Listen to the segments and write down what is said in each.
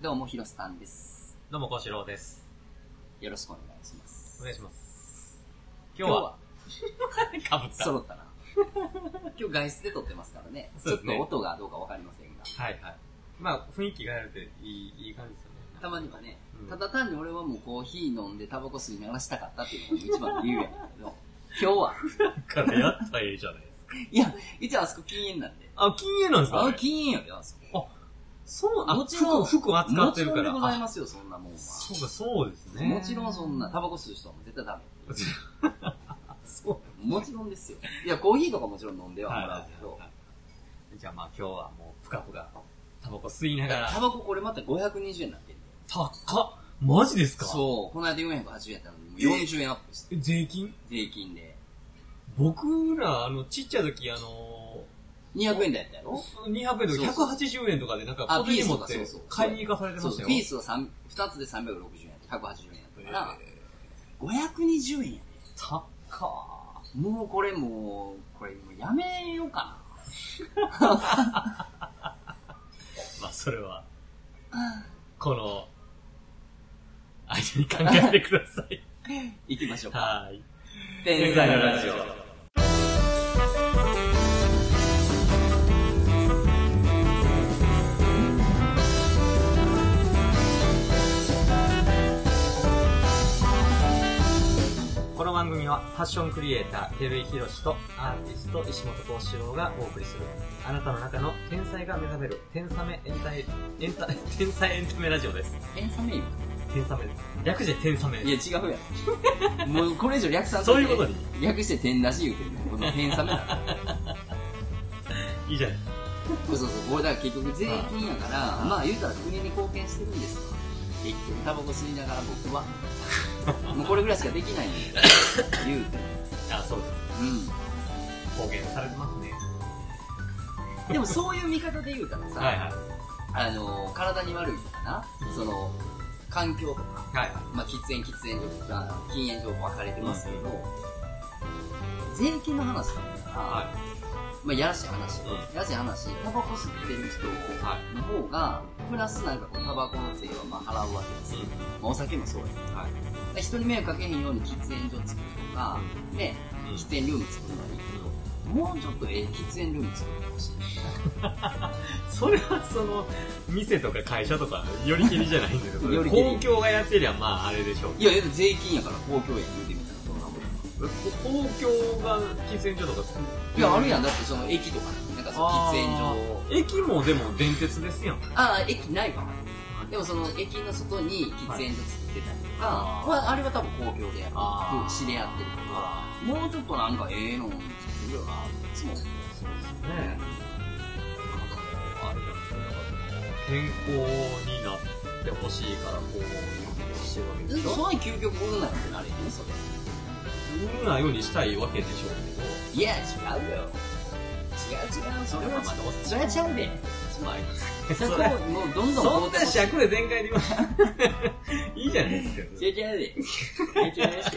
どうも、ひろすさんです。どうも、こしろうです。よろしくお願いします。お願いします。今日は、かぶ った。揃ったな。今日外出で撮ってますからね。ちょっと音がどうかわかりませんが。はいはい。まあ、雰囲気があるっていい、いい感じですよね。たまにはね、うんただ単に俺はもうコーヒー飲んでタバコ吸いながらしたかったっていうのが一番の理由やけど、今日は、だからやったらいいじゃないですか。いや、一応あそこ禁煙なんで。あ、禁煙なんですか？あ、禁煙やで、あそこ。そう、あ、もちろん服、服扱ってるから。もちろんでございあますよ、そんなもんは。そうか、そうですね。もちろんそんな、タバコ吸う人は絶対ダメ。そう。もちろんですよ。いや、コーヒーとかもちろん飲んでははいもらうけど、じゃあまあ今日はもう、ぷかぷか、タバコ吸いながら。タバコこれまた520円になってん高っマジですか？そう、この間480円やったのに、もう40円アップして、う。税金？税金で。僕ら、あの、ちっちゃい時、あの200円台やったやろ？200円とかそう180円とかでなんかあ小銭持ってピースとかそうそう買いに行かされてましたよ。ピースは3 2つで360円やって、180円やったから、520円やで。高っもうこれもう、これもうやめようか まあ、それは、この、間に考えてください。な。行きましょうか。はーい。天才のラジオ。ファッションクリエイター、照井宏とアーティスト、石本幸四郎がお送りする、あなたの中の天才が目覚める、天才エンタイ、エンタ、天才エンタメラジオです。天才メイ天才略して天才いや、違うやん。もうこれ以上略さんそういうことに略して天出し言うてるこの天才メだ。いいじゃないですか。そうそうそう、これだから結局税金やから、まあ言うたら国に貢献してるんですよ。結局タバコ吸いながら僕は。もうこれぐらいしかできないんで、言うて。あ、そうです。う貢献されてますね。ん。でもそういう見方で言うたらさ、はいはい。あの、体に悪いとかな、その、環境とか、はいはい。まあ喫煙、喫煙所とか、禁煙所分かれてますけど、税金の話だったら、はまあやらしい話、うん。やらしい話、タバコ吸ってる人の方が、プラスなんかこうタバコの税はまあ払うわけですよ。まあお酒もそうや。けどはい。で人に迷惑かけへんように喫煙所作るとか、ね、うん。喫煙ルーム作るのはいいけど、もうちょっとええ喫煙ルーム作ってほしい。それはその、店とか会社とか、よりきりじゃないんだけど、よ公共がやってりゃ、まあ、あれでしょう。いや、いや税金やから公共や言うてみ公共が喫煙所とかいや、あるやん。だってその駅とかに、なんかその喫煙所。駅もでも電鉄ですやん。ああ、駅ないかも。でもその駅の外に喫煙所作ってたりとか、はいまあ、あれは多分公共でやる。知り合ってるけど、もうちょっとなんかええの作るよな、いつも。そうですね。あれだ健康になってほしいから、こう、してるわけでしょ？その究極売るなよってなれへんそれ。売るなようにしたいわけでしょういや、違うよ。違う違う、それは、まあどうせそれはちゃうで。けど。まあ、そこもうどんどんそんな尺で全開で言わいいじゃないですか。違う違うで。違う違うし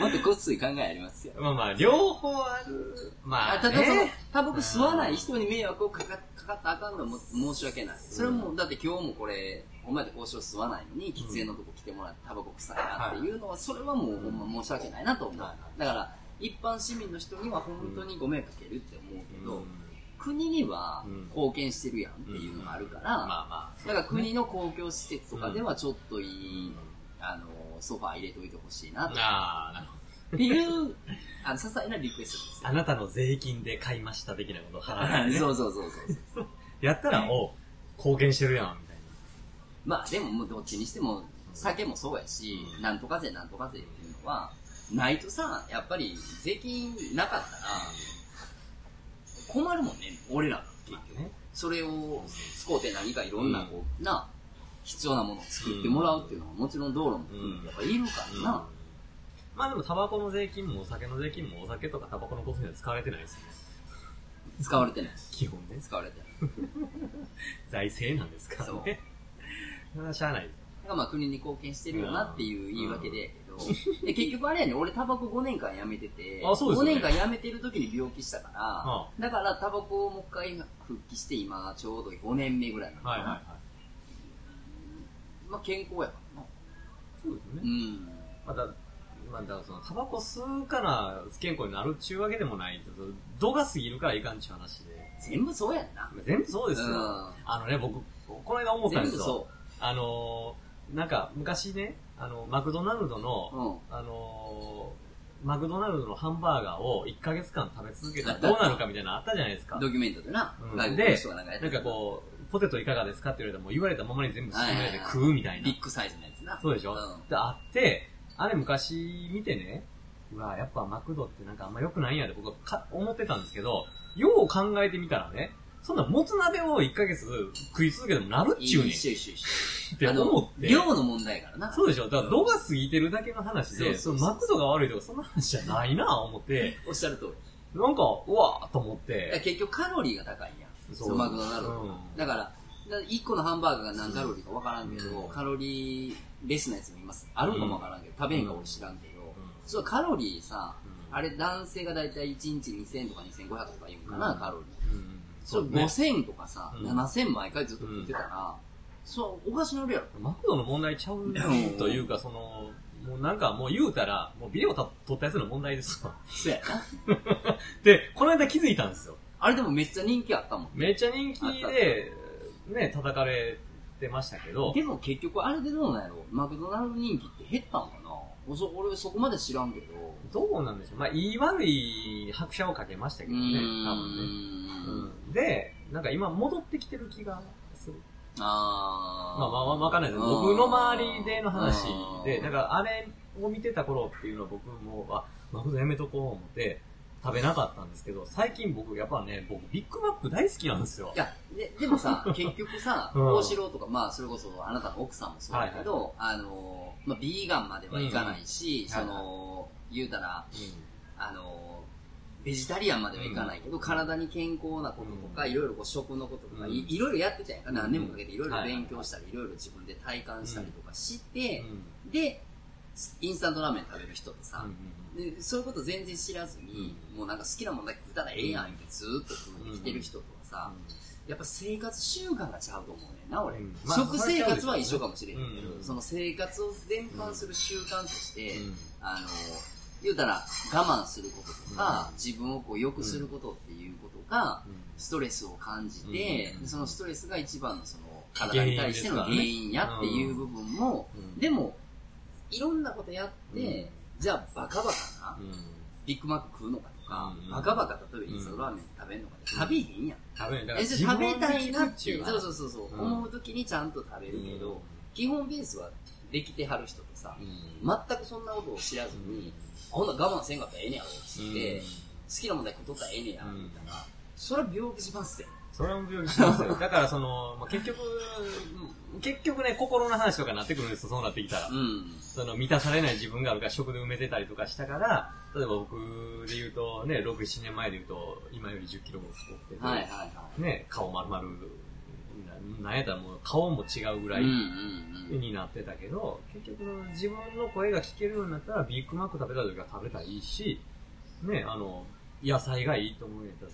もっとこっそり考えありますよ。まあまあ、両方ある。まあ、あただそのね、タバコ吸わない人に迷惑をかかかかったらあかんのも申し訳ない。それはもう、だって今日もこれ、お前で交渉吸わないのに、喫煙のとこ来てもらってタバコ臭いなっていうのは、それはもうほんま申し訳ないなと思う。はだから、一般市民の人には本当にご迷惑かけるって思うけど、うん国にはうん貢献してるやんっていうのがあるから。だから国の公共施設とかではちょっといい、あの、ソファー入れといてほしいなっああ、なるほど。ていう、あの、些細なリクエストですよ。あなたの税金で買いました的なことを払う、ね。そうそうそうそう。やったら、お貢献してるやん、みたいまあでももうどっちにしても、酒もそうやし、なんとか税なんとか税っていうのは、ないとさ、やっぱり税金なかったら、困るもんね、俺らが結な。局。ね。それを使うて何かいろんな、こう、な、必要なものを作ってもらうっていうのは、もちろん道路も含めてやっぱいるからな。まあでも、タバコの税金もお酒の税金もお酒とかタバコのコスメは使われてないですよね。使われてない。基本ね。使われてない。財政なんですからね。それはしゃあないまあ国に貢献してるよなっていう言い訳でやけど、で結局あれやね、俺タバコ5年間やめてて、5ね年間やめてる時に病気したから、あだからタバコをもう一回復帰して今ちょうど5年目ぐらいなのかな。はいはいはい。まあ健康やからな。そうですねう。ん。また、まあ、だからその、タバコ吸うから不健康になるっちゅうわけでもないけど、度が過ぎるからいかんっちゅう話で。全部そうやんな。全部そうですよ。うんあのね、僕、この間思ったんですよ。全部そあのー、なんか、昔ね、あの、マクドナルドの、う。うん。あのー、マクドナルドのハンバーガーを1ヶ月間食べ続けたらどうなるかみたいなのあったじゃないですか。ドキュメントでな、うん外国の人がなんかやってなんかこう、ポテトいかがですかって言われたらもう言われたままに全部進めて食うみたいなビ。ッグサイズのやつな。そうでしょ、うんで、あって、あれ昔見てね、うわ、やっぱマクドってなんかあんま良くないんやで僕はか思ってたんですけど、よう考えてみたらね、そんなもつ鍋を1ヶ月食い続けてもなるっちゅうねん一緒一緒一緒。って思って。量の問題やからな。そうでしょ？だから度が過ぎてるだけの話で、そのマクドが悪いとかそんな話じゃないな思って、おっしゃる通り。なんか、うわーと思って。結局カロリーが高いやん。そうそうマクドナルド。うんだから、1個のハンバーガーが何カロリーかわからんけど、うんカロリーレスなやつもいます。あるんかもわからんけど、食べへんか俺知らんけど、うんそうカロリーさ、うんあれ男性がだいたい1日2000とか2500とか言うんかな、うんカロリー。うんそれね5000とかさ、うん7000毎回ずっと食ってたら、そう、おかしなるやろ。マクドの問題ちゃうというか、その、もうなんかもう言うたら、もうビデオ撮ったやつの問題ですわ。そうやな。で、この間気づいたんですよ。あれでもめっちゃ人気あったもん。めっちゃ人気で、ね、叩かれてましたけど、でも結局あれでどうなんやろ？マクドナルド人気って減ったんかな？おそ俺そこまで知らんけど。どうなんでしょう？まあ、言い悪い拍車をかけましたけどね、多分ね。うんうんで、なんか今戻ってきてる気がする。あーまあまあわかんないです。うん僕の周りでの話で、うんだからあれを見てた頃っていうのは僕も、あ、マクドやめとこう思って食べなかったんですけど、最近僕やっぱね、僕ビッグマック大好きなんですよ。い。や、で、でもさ、結局さ、うん。大城とか、まあ、それこそ、あなたの奥さんもそうだけど、あの、まあ、ビーガンまではいかないし、うんその、言うたら、あの、ベジタリアンまではいかないけど、体に健康なこととか、うん。いろいろこう食のこととか、うん。いいろいろやってたやん。か、何年もかけていろいろはい勉強したり、いろいろ自分で体感したりとかしてう、ん。で、インスタントラーメン食べる人ってさ、うんでそういうこと全然知らずに、もうなんか好きなもんだけ食ったらええやんってずーっと食うに来てる人とはさ、やっぱ生活習慣がちゃうと思うねんな、俺。食生活は一緒かもしれへんけど、うん。その生活を全般する習慣として、うん。あの、言うたら我慢することとか、自分をこう良くすることっていうことが、ストレスを感じて、そのストレスが一番のその体に対しての原因やっていう部分も、うん。でも、いろんなことやって、じゃあバカバカな、うん。ビッグマック食うのかとか、うん。バカバカ例えばインスタントラーメン食べるのかって食べへんやん。食べだからえ、それ食べたいなっていう、そうそうそうそう、うん。思う時にちゃんと食べるけど、基本ベースはできてはる人とさ、うん。全くそんなことを知らずに、ほんなら我慢せんかったらええねやろって、好きなもんだけ食っとったらええねや、うん。みたいな。それは病気しますよ。それも病気しますよ。だからその、まあ、結局、結局ね、心の話とかになってくるんですよ、そうなってきたら。うん。その満たされない自分があるから食で埋めてたりとかしたから、例えば僕で言うとね、6、7年前で言うと、今より10キロも太ってて、はいはいはい。ね、顔丸々、ななんやったらもう顔も違うぐらいうんうんうん。になってたけど、結局自分の声が聞けるようになったら、ビッグマック食べた時は食べたらいいし、ね、あの、野菜がいいと思うんやったら、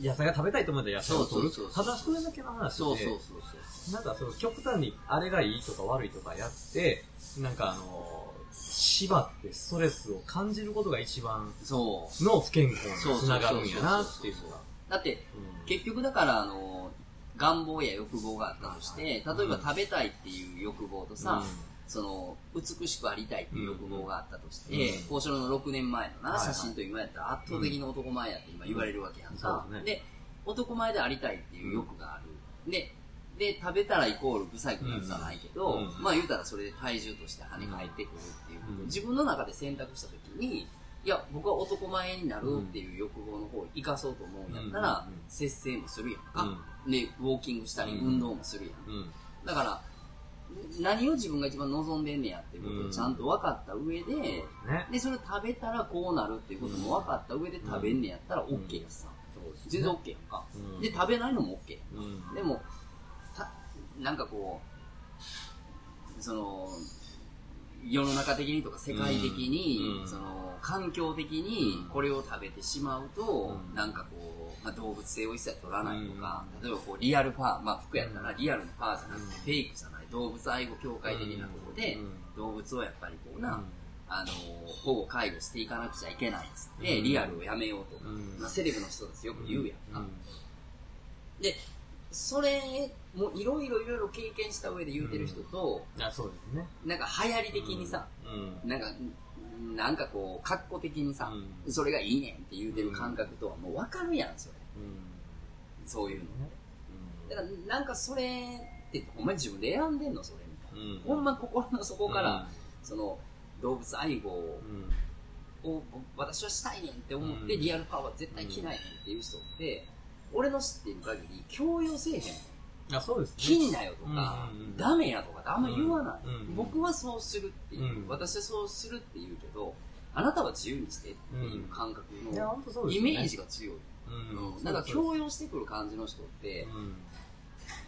野菜が食べたいと思ったら野菜を取るただそれだけの話で、そうそうそうそう。なんかその極端にあれがいいとか悪いとかやって、なんかあの、縛ってストレスを感じることが一番そう。の不健康につながるんやなっていうのが。だって、結局だからあの、願望や欲望があったとして、例えば食べたいっていう欲望とさ、その、美しくありたいっていう欲望があったとして、うん。交渉の6年前のな、写真と今やったら圧倒的に男前やって今言われるわけやんうん。か。で、男前でありたいっていう欲がある。で、で、食べたらイコールブサイクなるじゃないけど、まあ言うたらそれで体重として跳ね返ってくるっていうこと、うん。自分の中で選択したときに、いや、僕は男前になるっていう欲望の方を生かそうと思うんやったら、節制もするやんか。うん。で、ウォーキングしたり、うん。運動もするやん。だから、何を自分が一番望んでんねやっていうことをちゃんと分かった上で、ね。で、それ食べたらこうなるっていうことも分かった上で食べんねやったら OK やしさ。全然 OK やんか。うん。で、食べないのも OK やんうん。でも、た、なんかこう、その、世の中的にとか世界的に、うん。その、環境的にこれを食べてしまうと、うん。なんかこう、まあ、動物性を一切取らないとか、例えばこうリアルファー、まあ服やったらリアルのファーじゃなくてフェイクじゃない動物愛護協会的なところで、動物をやっぱりこうな、あの、保護介護していかなくちゃいけないっつって、リアルをやめようとか、まあ、セレブの人たちよく言うやんな。で、それもいろいろいろいろ経験した上で言うてる人と、あそうですね。なんか流行り的にさ、なんか、なんかこう、格好的にさ、それがいいねんって言うてる感覚とはもう分かるやん、それ。そういうの。だから、なんかそれって、ほんまに自分で選んでんのそれみたいな。ほんま心の底から、その、動物愛護を、私はしたいねんって思って、リアルパワー絶対着ないねんっていう人って、俺の知っている限り、強要せえへん。あそうです、ね、金だよとか、ダメやとかってあんま言わない、僕はそうするっていう、私はそうするって言うけど、あなたは自由にしてっていう感覚のイメージが強い。うん。なんか強要してくる感じの人って、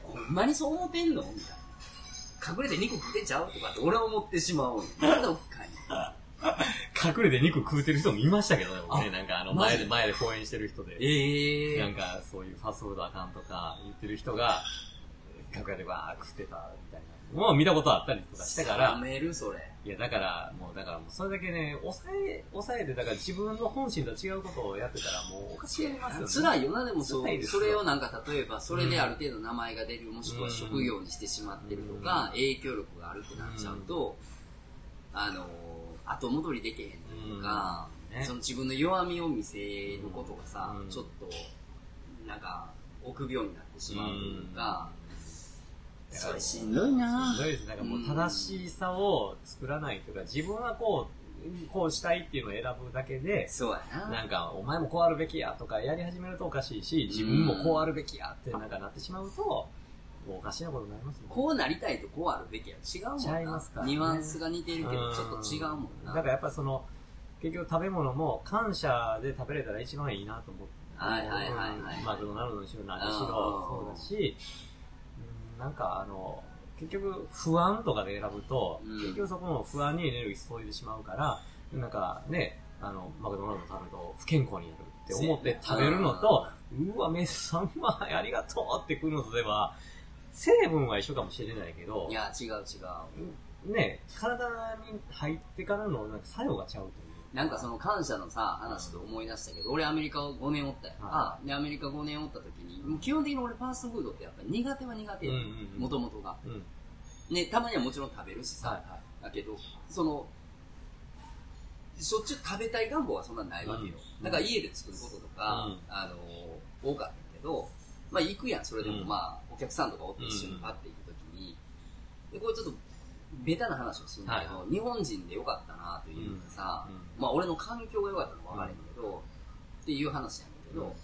ほんまにそう思ってんの？みたいな。隠れて肉食ってちゃう？とかって俺は思ってしまう。どっかに。隠れて肉食うてる人もいましたけどね、ね、なんかあの前で、前で公演してる人で。ええー、なんかそういうファストフードあかんとか言ってる人が、楽屋でわー食ってた。もう見たことあったりとかしたから。めるそれ。いや、だから、もう、だからもう、それだけね、抑え、抑えて、だから自分の本心と違うことをやってたら、もうおかしいますよね。辛いよな、でもそう。それをなんか、例えば、それである程度名前が出る、もしくは職業にしてしまってるとか、影響力があるってなっちゃうと、あの、後戻りできへんとか、その自分の弱みを見せることがさ、ちょっと、なんか、臆病になってしまうというか、それしんどいなしんどいです。なんかもう正しさを作らないというか、自分はこう、こうしたいっていうのを選ぶだけで、そうやな。なんか、お前もこうあるべきやとかやり始めるとおかしいし、自分もこうあるべきやってなんかなってしまうと、もうおかしなことになりますね。こうなりたいとこうあるべきや。違うもんな。違いますか、ね、ニュアンスが似てるけど、ちょっと違うもんな。だからやっぱその、結局食べ物も感謝で食べれたら一番いいなと思って。はいはいはいはい。マクドナルドにしろ何にしろそうだし、なんかあの、結局不安とかで選ぶと、うん、結局そこの不安にエネルギー注いでしまうから、なんかね、あの、マクドナルド食べると不健康になるって思って食べるのと、うわ、メス3万ありがとうってくるのとでは、成分は一緒かもしれないけど、いや、違う違う。ね、体に入ってからのなんか作用がちゃうという。なんかその感謝のさ、話で思い出したけど、俺アメリカ5年おったやんか。で、アメリカ5年おった時に、基本的に俺ファーストフードってやっぱり苦手は苦手やん。もともとが。ね、たまにはもちろん食べるしさ。だけど、その、しょっちゅう食べたい願望はそんなないわけよ。だから家で作ることとか、あの、多かったけど、まあ行くやん、それでもまあ、お客さんとかおって一緒にパッて行くときに、で、これちょっと、ベタな話をするんだけど、日本人でよかったなというかさ、まあ俺の環境が良かったのもわかるんけど、っていう話やんだけど、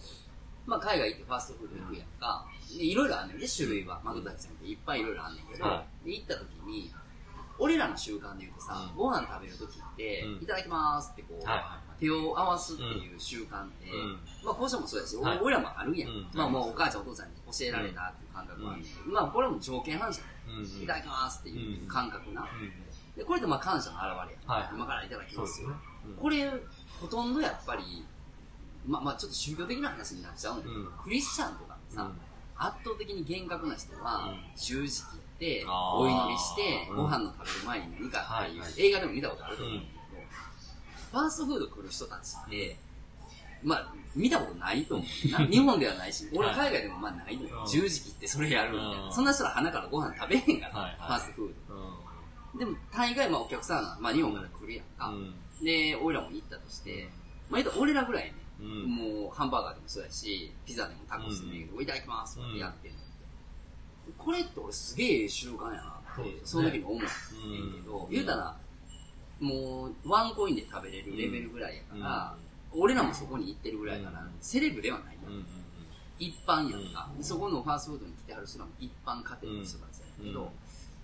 まあ海外行ってファーストフード行くやんか、いろいろあんねんね、種類は。マクドナルドっていっぱいいろいろあんねんけど、で行った時に、俺らの習慣で言うとさ、ご飯食べる時って、いただきますってこう、手を合わすっていう習慣って、まあ、こうしてもそうやし、俺らもあるやん。まあ、もうお母ちゃんお父さんに教えられたっていう感覚もあるんだけど、まあ、これも条件反射で、いただきますっていう感覚な。で、これってまあ感謝の表れや。今からいただきますよ。これ、ほとんどやっぱり、まあまあちょっと宗教的な話になっちゃうんだけど、クリスチャンとかさ、圧倒的に厳格な人は、十字切って、お祈りして、ご飯の食べる前に何かっていう、映画でも見たことあると思うんだけど、ファーストフード来る人たちって、まあ、見たことないと思う。な。日本ではないし、俺海外でもまあないのよ。十字切ってそれやるみたいな。そんな人は鼻からご飯食べへんから、ファーストフード。でも、大概まあお客さんは、まあ日本から来るやんか。で、俺らも行ったとして、まあ俺らぐらいね、もうハンバーガーでもそうやし、ピザでもタコスでもいいけど、いただきますってやってるの。って。これって俺すげえ習慣やなって、その時に思うんねんけど、言うたら、もう、ワンコインで食べれるレベルぐらいやから、俺らもそこに行ってるぐらいから、セレブではないやん。一般やんか、そこのファーストフードに来てはる人らも一般家庭の人たちやけど、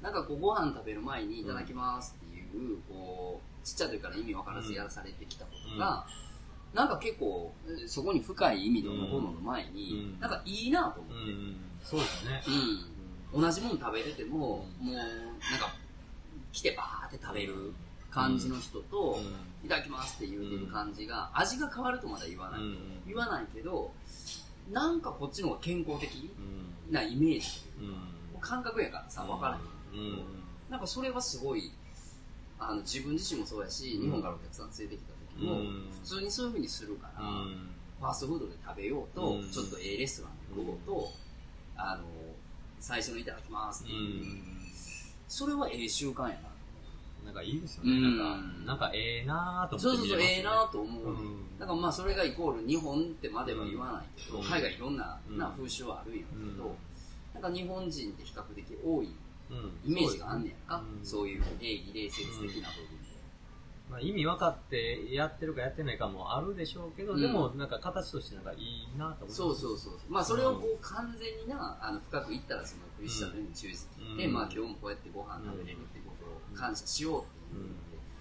なんかこうご飯食べる前にいただきますっていう、こう、ちっちゃい時から意味わからずやらされてきたことが、なんか結構、そこに深い意味のものの前に、なんかいいなと思って。そうですね。うん。同じもの食べてても、もう、なんか、来てバーって食べる感じの人と、いただきますって言うてる感じが、味が変わるとまだ言わない。言わないけど、なんかこっちの方が健康的うん。なイメージうん。感覚やからさ分からへんうん。なんかそれはすごいあの自分自身もそうやし、うん日本からお客さん連れてきた時も、うん普通にそういう風にするから、うん。ファーストフードで食べようと、うんちょっとええレストランで食おうと、あの最初のいただきますってういう、ん。それはええ習慣やななんかいいですよね。うん。なんか、なんかええなぁとそうそうそう、思って見れますええなと思う。うん。だからまあそれがイコール日本ってまでは言わないけど、うん。海外いろんな,、うんな風習はあるんやけど、うん。なんか日本人って比較的多いうん。イメージがあんねやんか、う。ん。そういう礼儀礼節的な部分で。まあ、意味分かってやってるかやってないかもあるでしょうけど、うん。でもなんか形としてなんかいいなと思います。そうそうそう。まあそれをこう完全にな、あの深くいったらそのクリスチャンのように忠実にで、うん。まあ今日もこうやってご飯食べれるってことを感謝しようっていう。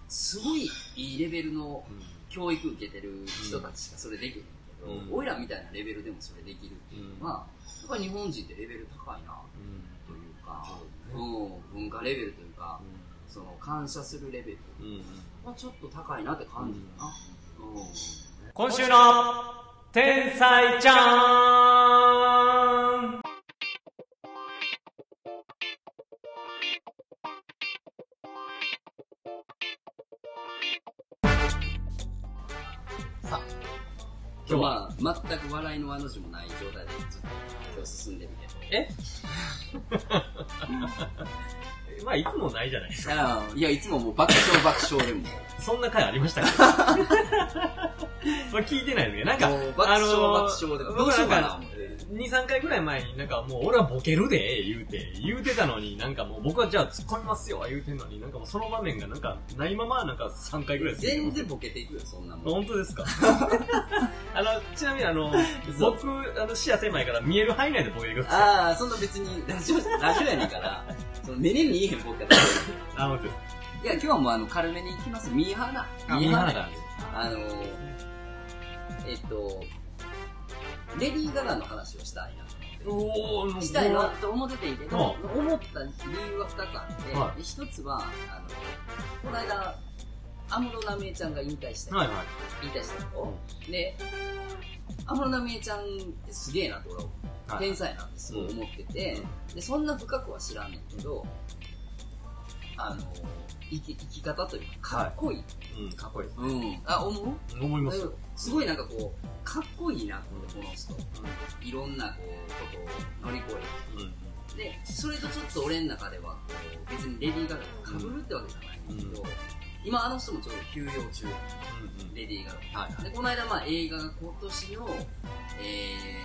すごいいいレベルのうん。教育受けてる人たちしかそれできへんけど、うん。俺らみたいなレベルでもそれできるっていうのは、やっぱ日本人ってレベル高いなうんというか、そううん、文化レベルというか、うその感謝するレベルんうん。はちょっと高いなって感じるな。うん。今週の天才ちゃん今日は、まあ、全く笑いのあの字もない状態でずっと今日進んでるけど。え？まあ、いつもないじゃないですか。あいや、いつももう爆笑爆笑でも。そんな回ありましたっけ？まあ聞いてないですけど、なんか、爆笑爆笑でも。どうしようかな、思って。2、3回ぐらい前になんかもう俺はボケるで、言うて、言うてたのになんかもう僕はじゃあ突っ込みますよ、言うてんのになんかもうその場面がなんかないままなんか3回ぐらい全然ボケていくよ、そんなもん。本当ですか？あの、ちなみにあの、嘘僕、あの視野狭いから見える範囲内でボケてください。ああ、そんな別に、ラジオ、ラジオやねんから、その目に見えへんボケだあ、本当ですいや、今日はもうあの、軽めに行きます。ミーハーな。か。見え範囲からあのー、えっと、レディー・ガガの話をしたいな。おー、したいなと思っててんけど、う思った理由は2つあって、はで一つは、あの、この間、安室奈美恵ちゃんが引退した、はいはい。引退したと、で、安室奈美恵ちゃんってすげえなと俺ははい天才やなってすごい思ってて、で、そんな深くは知らんねんけど、あの、生き生き方というか、かっこいい。うん、かっこいい。うん。あ、思う？思いますよ。すごいなんかこう、かっこいいなこの人。いろんなこう、ことを乗り越えて。うん。で、それとちょっと俺の中では、別にレディー・ガガが被るってわけじゃないんだけど、うん今あの人もちょうど休養中、うん。レディー・ガガ。はいはい。で、この間まあ映画が今年の、え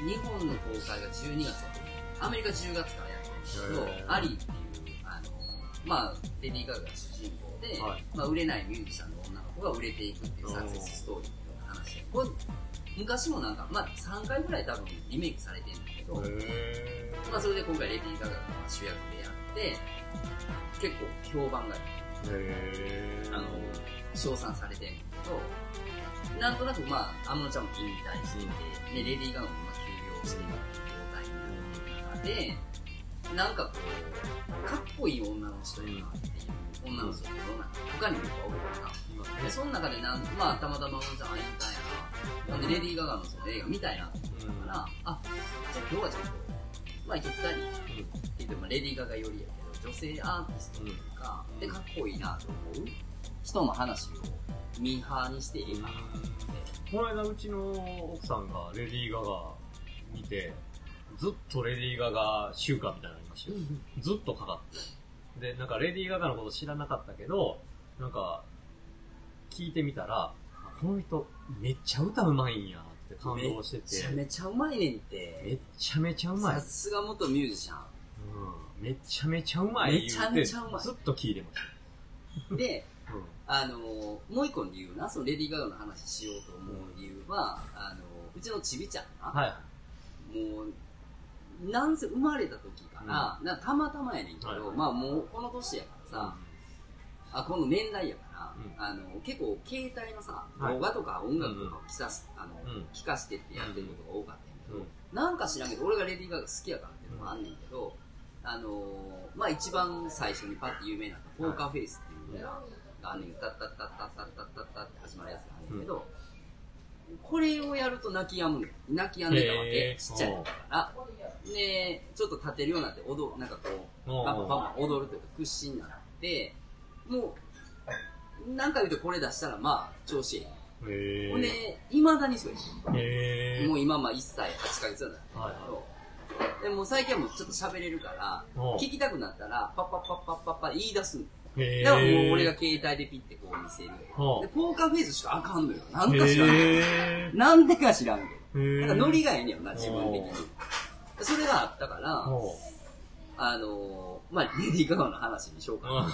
ー、日本の公開が12月アメリカ10月からやってるんだけへーど、アリーっていう、あの、まあ、レディー・ガガが主人公で、はいまあ、売れないミュージシャンの女の子が売れていくっていうサクセスストーリーの話で、これ昔もなんか、まあ3回ぐらい多分リメイクされてるんだけど、へまあそれで今回レディー・ガガがまあ主役でやって、結構評判がいい。あの、称賛されてるんだけど、なんとなくまあ、安室ちゃんも引退してて、で、レディー・ガガもまあ休養してる状態になる中で、なんかこう、かっこいい女の人やなっていう女の人って世の中他にもいっぱいおるから。で、その中でなん、まあ、たまたま安室ちゃん、あ、引退やな。なんで、レディー・ガガのその映画見たいなと思ったから、あ、じゃあ今日はちょっと、まあ一応二人、って言ってもレディー・ガガよりやけど、女性アーティストというか、うんで、かっこいいなと思う人の話をミーハーにしていいかなって。この間うちの奥さんがレディー・ガガ見て、ずっとレディー・ガガ週間みたいなのありましたよ。ずっとかかって。で、なんかレディー・ガガのこと知らなかったけど、なんか、聞いてみたら、この人めっちゃ歌うまいんやって感動してめちゃて、めちゃうまいねんっ。めってちゃめちゃうまいさ。すが元ミュージシャうん、めちゃめちゃうまい。めちゃめちゃうまいずっと聞いてましン。で、た。うんあの、もう一個の理由な、そのレディー・ガガの話しようと思う理由は、あの、うちのちびちゃんな、はい。もう、なんせ生まれた時から、なんかたまたまやねんけど、はいまあもうこの年やからさ、あ、この年代やから、うんあの、結構携帯のさ、はい動画とか音楽とかを聞かす、あの、うん聞かしてってやってることが多かったんやけど、うんなんか知らんけど、俺がレディー・ガガ好きやからっていうのもあんねんけど、あのー、まあ一番最初にパッて有名なポーカーフェイスっていうのがあのねタッタッタッタッタッタッタッタって始まるやつなんでんだけど、うん、これをやると泣き止む泣き止んでたわけ、ちっちゃいから。で、ちょっと立てるようになって、踊なんかこう、パパパパ踊るというか屈伸になって、もう、なんか言うとこれ出したら、まあ、調子いい。ほんで、いまだにそうです。もう今、まあ1歳8ヶ月なんだけど、はいはいでもう最近はもうちょっと喋れるから、聞きたくなったら、パッパッパッパッパッパッ言い出すだからもう俺が携帯でピッてこう見せる。で、ポーカーフェイスしかあかんのよ。なんか知らん。へなんでか知らんけど。ーなんかノリがええねんな、自分的に。それがあったから、ほあのー、まあ、レディー・ガガの話にしよううかな。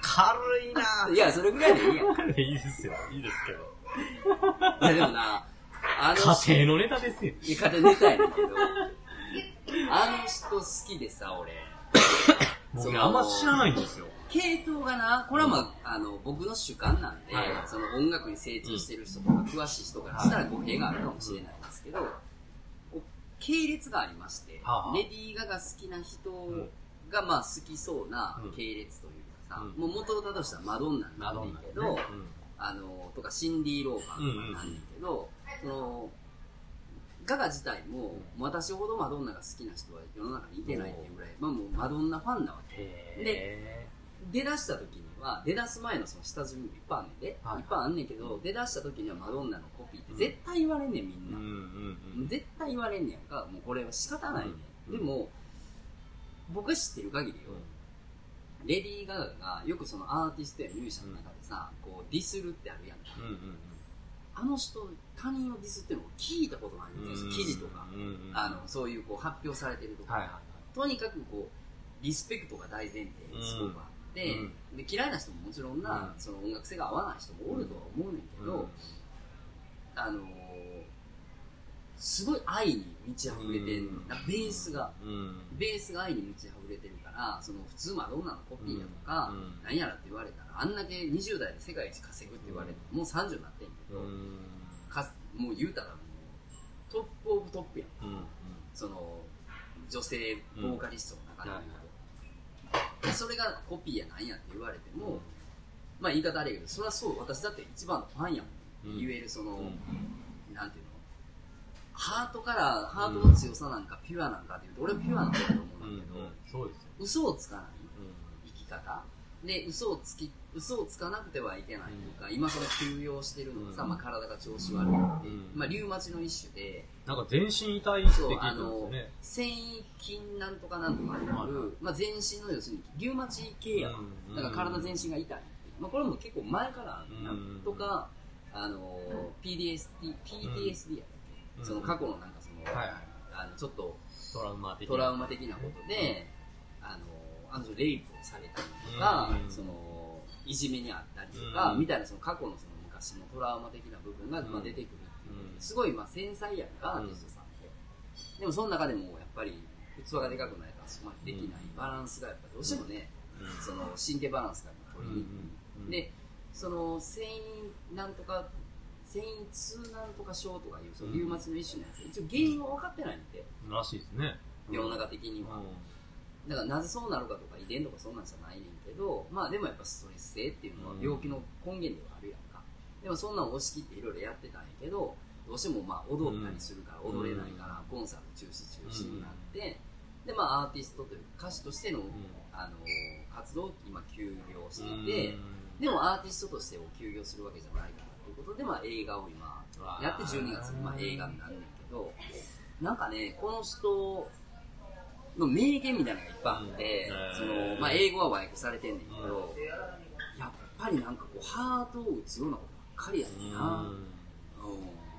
軽いないや、それぐらいでいいやん。いいいですよ。いいですけど。や、でもな、あの人、家庭のネタですよ。言い方出たいねんけど、あの人好きでさ、俺。僕ね、あんま知らないんですよ。系統がな、これはまあ、あの、僕の主観なんで、はい。その音楽に精通してる人とか、詳しい人からしたら語弊があるかもしれないですけど、こう系列がありまして、はあレディー・ガが好きな人が、まあ、好きそうな系列というかさ、うん。もう元をたどしたらマドンナなんでいいけど、うん。あの、とかシンディ・ローバーとかなんだけど、その、ガガ自体も、私ほどマドンナが好きな人は世の中にいてないっていうぐらい、まあもうマドンナファンなわけ。へ出だした時には、出だす前のその下準備もいっぱいあんねんで、はい。いっぱいあんねんけど、出だした時にはマドンナのコピーって絶対言われんねん、みーうんんな。うん。絶対言われんねやんか、もうこれは仕方ないねん。うん。でも、僕が知ってる限りよ、レディー・ガガがよくそのアーティストやミュージシャンの中でさ、こうディスるってあるやんか。うんうんうんあの人、他人をディスってるのを聞いたことないんです。よ、記事とか。あの、そういうこう発表されてるとか。はいはとにかくこう、リスペクトが大前提ですごくあって、うん。で嫌いな人ももちろんな、うん。その音楽性が合わない人もおるとは思うねんけいど、あのーすごい愛に満ち溢れてる、うん。ベースが、うん。ベースが愛に満ち溢れてるから、その普通マドンナのコピーだとか、うん何やらって言われたら、あんだけ20代で世界一稼ぐって言われて、もう30になってんけど、うん。かもう言うたらもう、 top of top やん。うんその、女性ボーカリストの中で言うと。でそれがコピーやなんやって言われても、まあ言い方あれやけど、それはそう、私だって一番のファンやもん。うん。言えるその、うん。なんていうの？ハートから、ハートの強さなんかピュアなんかっていうと、俺はピュアなんだと思ううんんだけど、そうですよ嘘をつかない。うん。生き方。で、嘘をつき、嘘をつかなくてはいけないとか、今その休養してるのがさ、うん。まあ体が調子悪くて、う。ん。まあリウマチの一種で、なんか全身痛いって聞いたんですあのよね、繊維筋なんとかなんとかになはいる、まあ全身の要するに、リウマチ系や。だから体全身が痛い。まあこれも結構前からなうん。とか、あの、PDSD、PTSD やっその過去のなんかその、あの、ちょっとトラウマ的な。トラウマ的なことで、あの、あの人レイプをされたりとか、うん。その、いじめにあったりとか、うん。みたいなその過去のその昔のトラウマ的な部分が、うん。まあ、出てくるっていう、うん。すごいまあ繊細やんか、アーティストさん。って。でもその中でもやっぱり器がでかくないからそこまでできない、バランスがやっぱどうしてもね、うん。その神経バランスが取りに。くい。うん。で、その繊維なんとか、繊維痛なんとか症とかいうそのリウマチの一種のやつ、一応原因は分かってないんで、らしいですね。世の中的には。だからなぜそうなるかとか遺伝とかそんなんじゃないねんけど、まあでもやっぱストレス性っていうのはうん。病気の根源ではあるやんか。でもそんなん押し切っていろいろやってたんやけど、どうしてもまあ踊ったりするから踊れないから、コンサート中止中止になって、でまあアーティストというか歌手としての、あの活動を今休業していて、でもアーティストとしてを休業するわけじゃないからということで、まあ映画を今やって12月にまあ映画になるんだけど、なんかね、この人の名言みたいなのがいっぱいあって、うん。その、まあ英語は和訳されてんねんけど、やっぱりなんかこう、ハートを打つようなことばっかりやねんな。うん。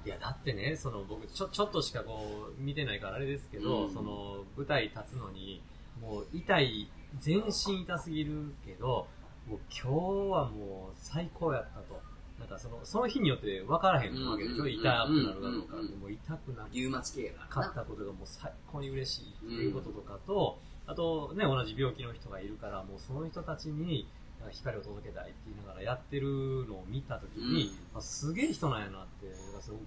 いやだってねその僕ちょちょっとしかこう見てないからあれですけど、うん。その舞台立つのにもう痛い全身痛すぎるけどもう今日はもう最高やったとなんかそのその日によって分からへんわけでしょ、うん痛くなるかどうか、うんもう痛くなリウマチ系やからな。かったことがもう最高に嬉しいっていうこととかと、あとね、同じ病気の人がいるから、もうその人たちに光を届けたいって言いながらやってるのを見たときに、あすげえ人なんやなって、すごく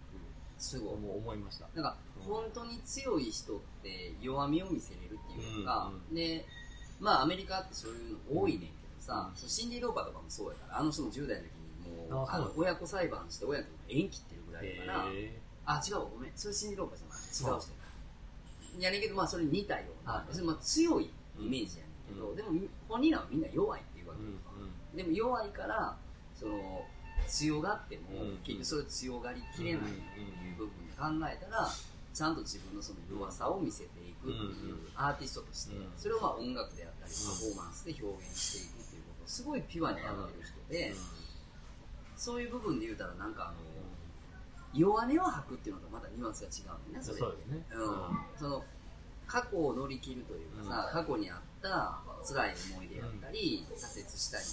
すごい。思思いました。なんか、本当に強い人って弱みを見せれるっていうか、うんで、まあアメリカってそういうの多いねんけどさ、うんそのシンディ・ローパーとかもそうやから、あの人も10代の時にももう、あそうあの親子裁判して親と縁切ってるぐらいだから、へあ、違う、ごめん、それシンディ・ローパーじゃない。違う人やねんけど、まあそれに似たような、まあ強いイメージやねんけど、うん。でも本人らはみんな弱いっていうわけ、でも弱いから、その、強がっても、うん。結局それ強がりきれないっていう部分で考えたら、ちゃんと自分のその弱さを見せていくっていうアーティストとして、うん。それをまあ音楽であったり、パフォーマンスで表現していくっていうことをすごいピュアにやってる人で、そういう部分で言うたらなんかあの、弱音を吐くっていうのとまたニュアンスが違うんだよね、それ。そうですね。うん、その過去を乗り切るというかさ、過去にあった辛い思い出やったり、挫折したり、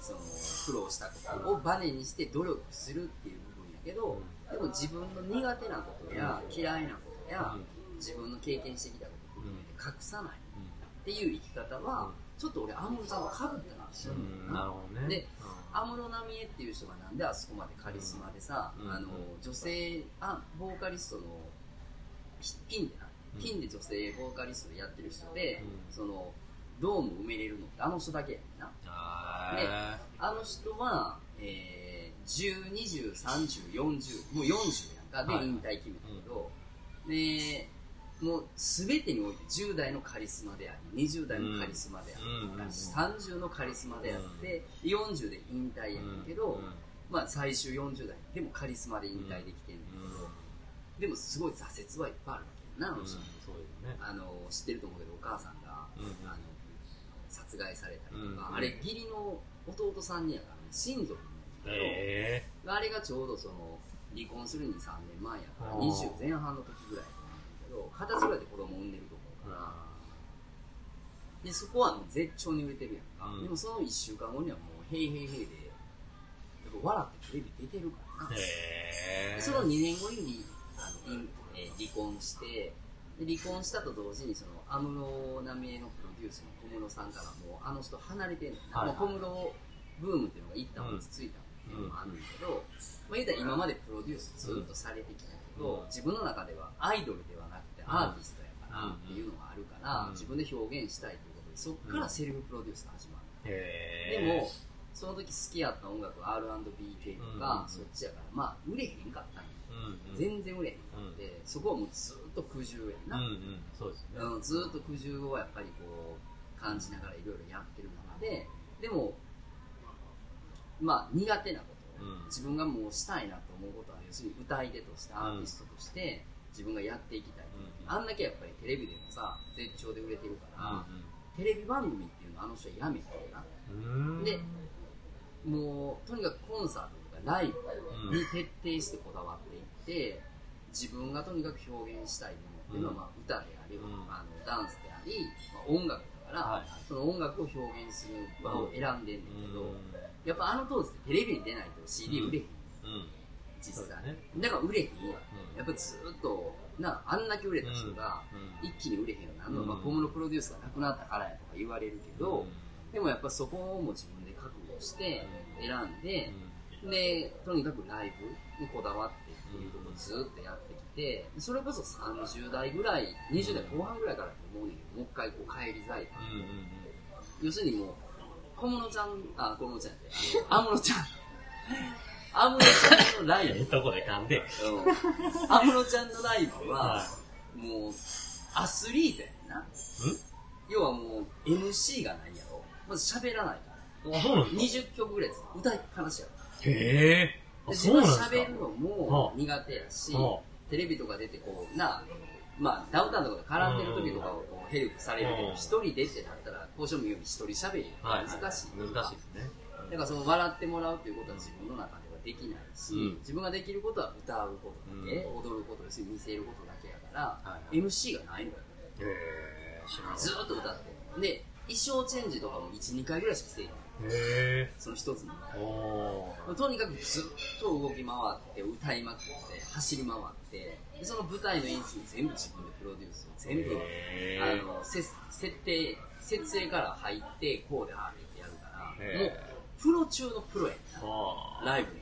その苦労したことをバネにして努力するっていう部分やけど、でも自分の苦手なことや嫌いなことや、自分の経験してきたことを含めて隠さないっていう生き方は、ちょっと俺、安室さんとかぶったんですよ。うん。なるほどね。で安室奈美恵っていう人がなんであそこまでカリスマでさ、うんあの女性あボーカリストのピピンでな、うん。ピンで女性ボーカリストでやってる人で、うん。そのドーム埋めれるのってあの人だけやな。あであの人は、えー、10、20、30、40もう40やんかではい引退決めたけど、でもう全てにおいて10代のカリスマであり20代のカリスマであり、うん。うん。30のカリスマであって、40で引退やねん。けど、まあ最終40代でもカリスマで引退できてんねんけど、でもすごい挫折はいっぱいあるわけやな、あの人。そうね。あの知ってると思うけどお母さんが、うんうん。あの殺害されたりとか、うんあれ義理の弟さんにやから、ね、親族なんだけど、え。あれがちょうどその離婚するに3年前やからあー。20前半の時ぐらいど二十歳ぐらいで子供産んでると思うから、でそこはもう絶頂に売れてるやんか、うん。でもその1週間後にはもう「へいへいへい」で笑ってテレビ出てるから。な、その2年後にあのえー離婚してで離婚したと同時にその安室奈美恵のプロデュースの小室さんからもうあの人離れてんねんな、はいまあ小室ブームっていうのが一旦落ち着いたっていうのもあるんだけど、まあ、言うたら今までプロデュースずっとされてきたけど、うん。自分の中ではアイドルではなくてアーティストやからうんっていうのがあるから、うん。自分で表現したいということでそっからセルフプロデュースが始まる。へでも、その時好きやった音楽は R&B 系とか、うんそっちやから、まあ、売れへんかったんや。全然売れへんかって、そこはもうずっと苦渋やな。うずっと苦渋をやっぱりこう、感じながらいろいろやってる中で、でも、まあ、苦手なこと、うん。自分がもうしたいなと思うことは、要するに歌い手として、アーティストとして、自分がやっていきたい。うんあんだけやっぱりテレビでもさ、絶頂で売れてるから、うテレビ番組っていうのをあの人はやめたよな。でもうとにかくコンサートとかライブに徹底してこだわっていって自分がとにかく表現したいものっていうのは、うん。まあ、歌であり、うん。あのダンスであり、まあ、音楽だから、はい。その音楽を表現する場を選んでんねんけど、うん。やっぱあの当時テレビに出ないと CD 売れへん、実際。ね。だから売れへんやうん。やっぱずっとなあんだけ売れた人がうん。一気に売れへんようになるのまあ、小室プロデュースがなくなったからやとか言われるけど、でもやっぱそこも自分で覚悟して選んで、で、とにかくライブにこだわってっていうところをずっとやってきて、それこそ30代ぐらい、20代後半ぐらいからと思うねんけど、もう一回こう帰り咲いた。要するにもう、小室ちゃん、あ、小室ちゃん。やで、安室ちゃん。安室ちゃんのライブ、とこで噛んで。うん安室ちゃんのライブは、はもう、アスリートやねんな。要はもう、MC がないやろ。まず喋らないから。そうなんです20曲ぐらいです歌いっぱなしやろ。かへえ。自分喋るのも苦手やし、はテレビとか出てこう、な、まあ、ダウンタウンとかで絡んでる時とかをこうヘルプされるけど、うん一人でってなったら、こうしようも言うように一人喋り。難しい。難しいですね。だからその笑ってもらうっていうことは自分の中ではできないし、うん自分ができることは歌うことだけ、う踊ることです見せることだけやから、はい MC がないのよ。へえ。知らなかっずーっと歌って。で、衣装チェンジとかも1、2回ぐらいしかせえへん。たへその一つの。とにかくずっと動き回って、歌いまくって、走り回って、でその舞台の演出も全部自分でプロデュースを全部、あの、せ設定、設営から入って、こうでああでってやるから、もう、プロ中のプロやな。あーライブに関して。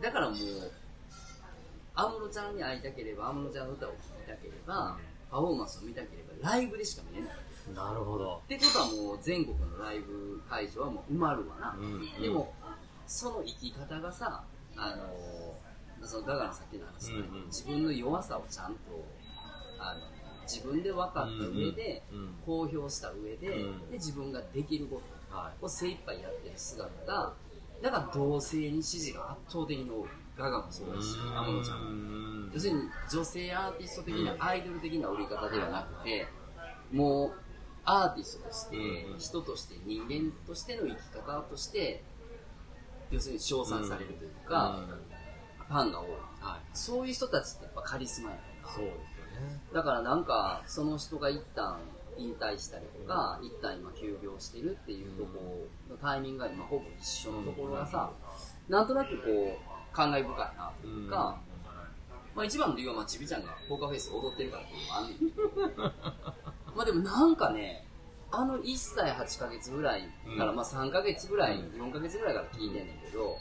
だからもう、安室ちゃんに会いたければ、安室ちゃんの歌を聴きたければ、パフォーマンスを見たければ、ライブでしか見れない。なるほど。ってことはもう全国のライブ会場はもう埋まるわな。うんでも、その生き方がさ、あの、そのガガのさっきの話、うんうん自分の弱さをちゃんと、あの、自分で分かった上で、うんうん公表した上で、うんで、自分ができるこはとを精一杯やってる姿が、だから同性に支持が圧倒的に多い。ガガもそうだし、天野ちゃんも。ん要するに女性アーティスト的なアイドル的な売り方ではなくて、もうアーティストとしてうん、人として、人間としての生き方として、要するに称賛されるというか、ファンが多い。はい。そういう人たちってやっぱカリスマやからそうですよね。だからなんか、その人が一旦引退したりとか、一旦今休業してるっていうところのタイミングが今ほぼ一緒のところがさ、なんとなくこう、感慨深いなというか、まあ一番の理由はまあちびちゃんがポーカーフェイス踊ってるからっていうのもあんねんけど、まあでもなんかね、あの1歳8ヶ月ぐらいから、うん。まあ3ヶ月ぐらい、うん4ヶ月ぐらいから聞いてんねんけど、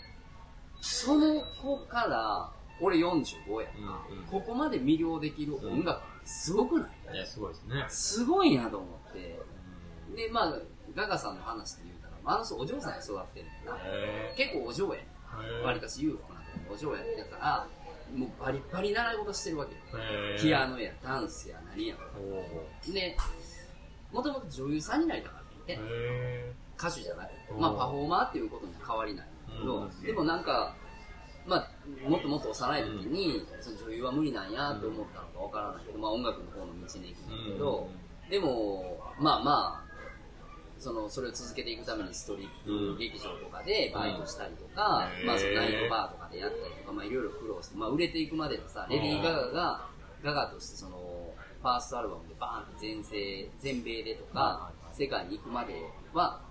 その子から、俺45や。うんうん。ここまで魅了できる音楽すごくない？いや、すごいですね。すごいなと思って。で、まあ、ガガさんの話で言うたら、まあ、あの人お嬢さんに育ってるから、へ結構お嬢や。わりかし裕福なとお嬢やってたから、もうバリバリ習い事してるわけよ。へピアノやダンスや何や。おで、もともと女優さんになりたかったんで、へ歌手じゃなくて、おーまあパフォーマーっていうことには変わりないんだけど、うん。でもなんか、まあ、もっともっと幼い時に、その女優は無理なんやって思ったのかわからないけど、まあ音楽の方の道に行くんだけど、でも、まあまあ、その、それを続けていくためにストリッうん。プ劇場とかでバイトしたりとか、うん。まあそのナイトバーとかでやったりとか、まあいろいろ苦労して、まあ売れていくまではさ、レディー・ガガが、ガガとしてその、ファーストアルバムでバーンって全世、全米でとか、世界に行くまでは、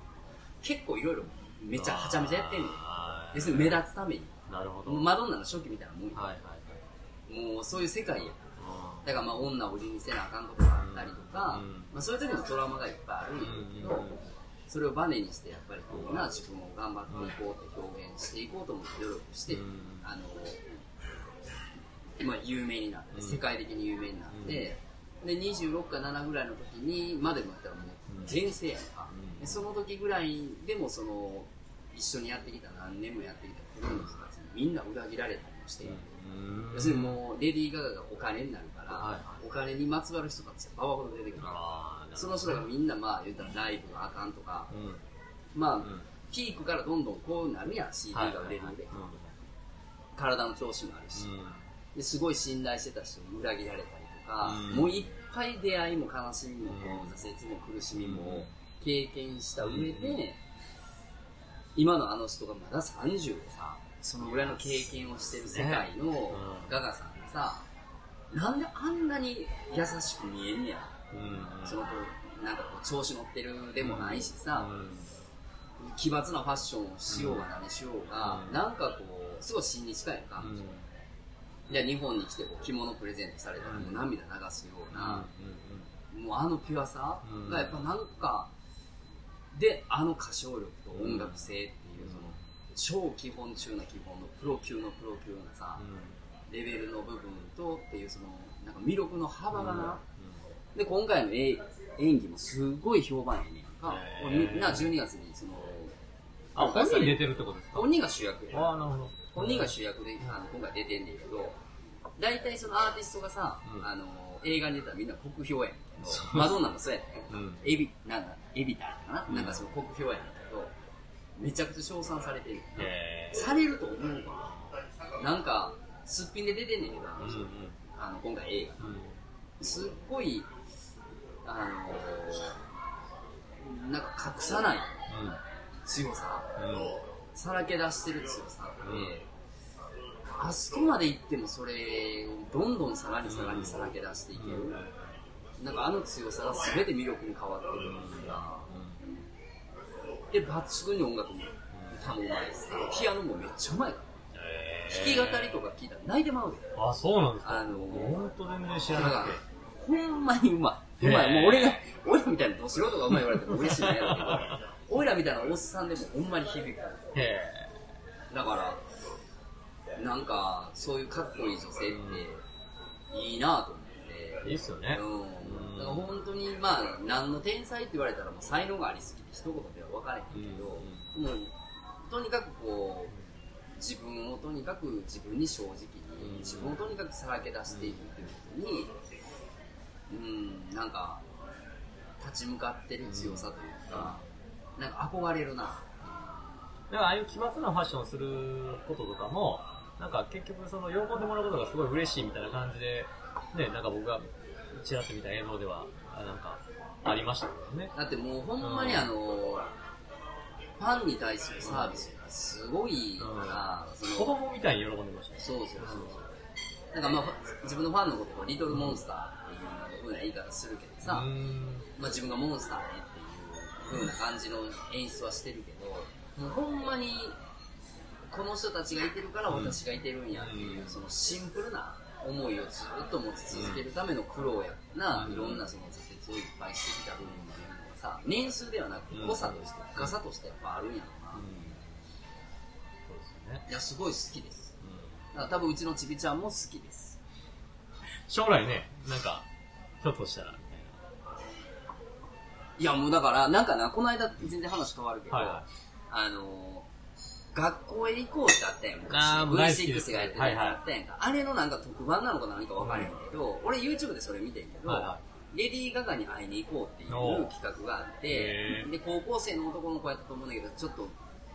結構いろいろめっちゃはちゃめちゃやってんのよ。は要するに目立つために。なるほど。マドンナの初期みたいなもんよ。はいはいはい。もうそういう世界や。あだからまあ女を売りにせなあかんことがあったりとか、うんまあそういう時のトラウマがいっぱいあるんだけど、それをバネにしてやっぱりこうな自分を頑張っていこうって表現していこうと思って努力して、うん。あの、まあ有名になって、うん。世界的に有名になって、で26か7ぐらいの時にまでもやったらもう全盛やんか、その時ぐらいでもその一緒にやってきた何年もやってきたクルーの人たちにみんな裏切られたりもして、うん。要するにもうレディー・ガガがお金になるから、お金にまつわる人たちがババほど出てくるその人がみんなまあ言ったらライブがあかんとかうん。まあ、ん。ピークからどんどんこうなるやん CD が売れるんで、体の調子もあるし、ですごい信頼してた人に裏切られたりとか、うん。もういっぱい出会いも悲しみも挫折も苦しみもうん経験した上で、うん今のあの人がまだ30でさそのぐらいの経験をしてる世界のうんガガさんがさなんであんなに優しく見えんねや。うん。その子なんかこう調子乗ってるでもないしさ、うん。奇抜なファッションをしようが何しようが、うん。なんかこうすごい親日家やん。か、で日本に来てこう着物プレゼントされたらもう涙流すような、もうあのピュアさうんがやっぱなんか、で、あの歌唱力と音楽性っていう、その、超基本中な基本のプロ級のプロ級なさ、レベルの部分とっていうその、なんか魅力の幅がな、で、今回の演演技もすごい評判やねんか。みんな12月にその、あ、本人出てるってことですか？本人が主役や。ああ、なるほど。本人が主役であの今回出てんねんけど、大体そのアーティストがさ、うん。あの映画に出たらみんな国評やねん。マドンナもそうやねん。うん。エビ、なんか、エビターかな、うん。なんかその国評やねんけど、めちゃくちゃ称賛されてる。へされると思うわ。なんか、すっぴんで出てんねんけど、あーうんの人あの今回映画。うん。すっごい、あのなんか隠さない強さ、さらけ出してる強さ。って、うん。あそこまで行ってもそれをどんどんさらにさらにさらけ出していける。なんかあの強さが全て魅力に変わってくるから、で、抜群に音楽も歌もうまいし、ピアノもめっちゃうまいから。弾き語りとか聞いたら泣いてまうで。あ、そうなんですかあの本当全然知らなくて。、ほんまにうまい。うまい。もう俺が、俺らみたいなど素人がうまい言われても嬉しいんやろうけど、俺らみたいなおっさんでもほんまに響く。へだから、なんか、そういうかっこいい女性って、いいなと思って。え。いいっすよね。うん。だから本当に、まあ、何の天才って言われたらもう才能がありすぎて一言では分からへんけど、もう、とにかくこう、自分をとにかく自分に正直に、自分をとにかくさらけ出していくっていうことに、うん、なんか、立ち向かってる強さというか、なんか憧れるな。だからああいう奇抜なファッションをすることとかも、なんか結局その喜んでもらうことがすごい嬉しいみたいな感じで、ね、なんか僕がちらっと見た映像では、あなんか、ありましたけどね。だってもうほんまにあの、ファンに対するサービスがすごいから、そ子の供みたいに喜んでましたね。そうそうそうそう。なんかまあ、自分のファンのことをリトルモンスターっていう風な言い方するけどさ、まあ自分がモンスターねっていう風な感じの演出はしてるけど、もうほんまに、この人たちがいてるから私がいてるんやっていう、そのシンプルな思いをずっと持ち続けるための苦労やな、うんいろんなその挫折をいっぱいしてきた部分っていうのがさ、年数ではなくうん濃さとして、深さとしてやっぱあるんやろな。そうですよね。いや、すごい好きです。うんだから多分うちのちびちゃんも好きです。将来ね、なんか、ひょっとしたら、みいやもうだから、なんかな、この間全然話変わるけど、たいな。はいはあのー、学校へ行こうってあったやん、あーもう大好きです V6 がやってるやつあったやんか。あれのなんか特番なのか何か分からへんけど、俺 YouTube でそれ見てんけい。ど、レディー・ガガに会いに行こうっていう企画があってで、高校生の男の子やったと思うんだけど、ちょっと、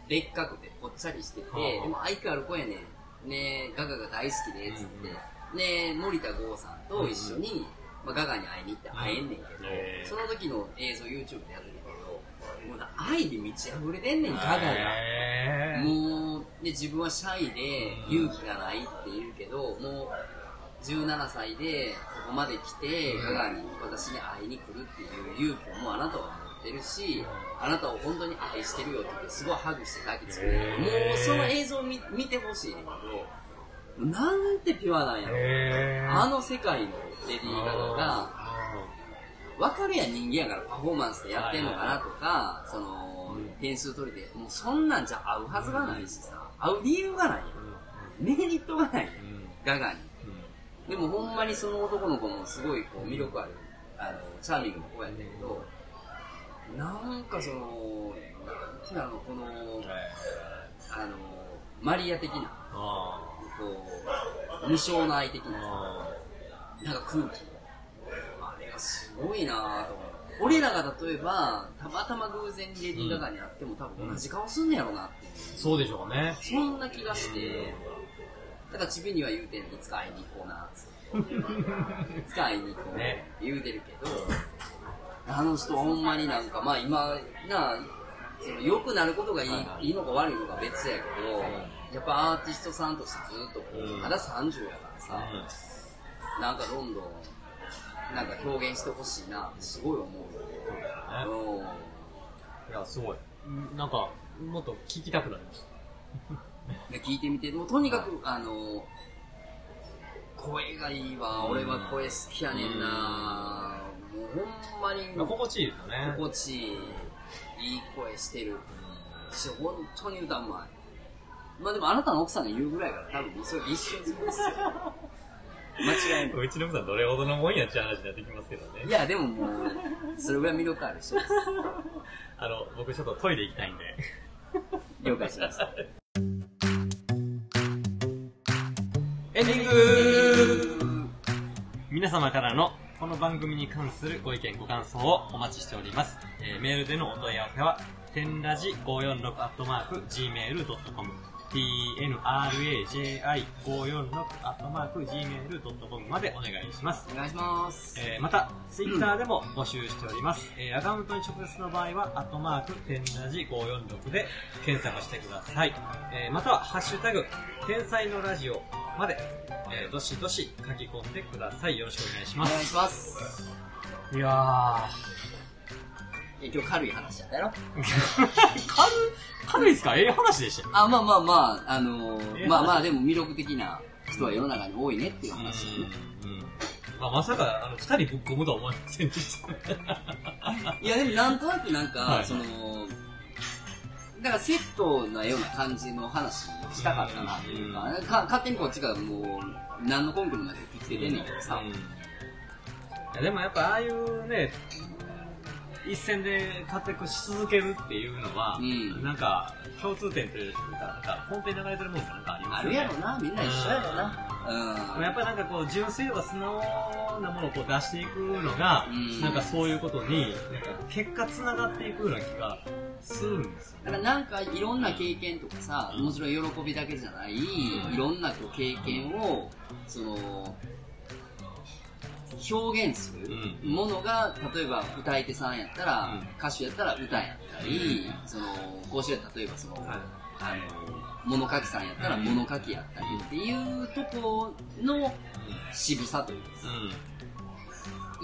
でっかくて、ぽっちゃりしてて、でも相変わる子やねん。ねガガが大好きで、つって。で、森田剛さんと一緒に、まあ、ガガに会いに行って会えんねんけど、その時の映像 YouTube でやってるもうな愛に満ち溢れてんねん、ガガが。もう、で、自分はシャイで勇気がないって言うけど、もう、17歳でここまで来て、うん。ガガに私に会いに来るっていう勇気をもうあなたは持ってるし、あなたを本当に愛してるよって言って、すごいハグして抱きつくもうその映像を見見てほしいねんけど、なんてピュアなんやろ。あの世界のレディー・ガガが、わかるやん人間やからパフォーマンスでやってんのかなとか、そのうん、点数取りで、もうそんなんじゃ合うはずがないしさ、合う理由がないよ。メリットがないよ。うん。うんガガに。でもほんまにその男の子もすごいこう魅力ある、あの、チャーミングな子やったけど、なんかその、なんのこの、あの、マリア的な、あこう、無償の愛的ー。ななんか空気。すごいなぁと思う。俺らが例えば、たまたま偶然にレディー・ガガに会っても多分同じ顔すんねやろなっていう。ーそうでしょうね。そんな気がして、だからちびには言うてんのいつか会いに行こうな、つって。いつか会いに行こうって言うてるけど、あの人はほんまになんか、まあ今、なあ、その良くなることがいい,、はいはいいいのか悪いのか別やけど、やっぱアーティストさんとしてずっとこう、うんまだ30やからさ、なんかどんどん、なんか表現してほしいなってすごい思うよ。うん。いや、すごい。うんなんか、もっと聞きたくなりました。で聞いてみて、もうとにかく、あの、声がいいわ、俺は声好きやねんな、もうほんまにまあ、心地いいですよね。心地いい、いい声してるし、本当に歌うまい。まあでもあなたの奥さんが言うぐらいから多分それ一緒にするんですよ。間違いない。うちの奥さんどれほどのもんやっちゃう話になってきますけどね。いや、でももう、それぐらい魅力ある人です。あの、僕ちょっとトイレ行きたいんで。了解しました。エンディング皆様からのこの番組に関するご意見ご感想をお待ちしております。えー、メールでのお問い合わせは、点ラジ 546-gmail.com tnraji54 のアットマーク gmail.com までお願いします。お願いします。えー、また、ツイッターでも募集しております。えー、アカウントに直接の場合は、アットマーク、天ラジ546で検索してください。えー、または、ハッシュタグ、天才のラジオまで、えー、どしどし書き込んでください。よろしくお願いします。お願いします。いやー。今日軽い話だったやろ。ー、軽、軽いですか？ええ話でしたよ。あ、まあまあまあ、あのーえまあまあでも魅力的な人は世の中に多いねっていう話だ。まあ、まさか、あの、二人ぶっ込むとは思いませんでした。いやでもなんとなくなんか、はい。その、だからセットなような感じの話をしたかったなっていうか、か勝手にこっちがもう、何の根拠もなく吹きつけてんねんけどさ、うん。いやでもやっぱああいうね、一線で活躍し続けるっていうのは、うんなんか、共通点というか、なんか、根底に流れてるものがなんかありまあすよね。るやろな、みんな一緒やろな。うん。やっぱりなんかこう、純粋とか素直なものをこう出していくのが、うんなんかそういうことに、なんか結果繋がっていくような気がするんですよね。だからなんかいろんな経験とかさ、もちろん喜びだけじゃない、いろんなこう経験を、その、表現するうん。ものが、例えば歌い手さんやったら、うん。歌手やったら歌やったり、その、講師やったら例えばその、はい。あの、物書きさんやったら物書きやったりっていうとこの渋さというかさ、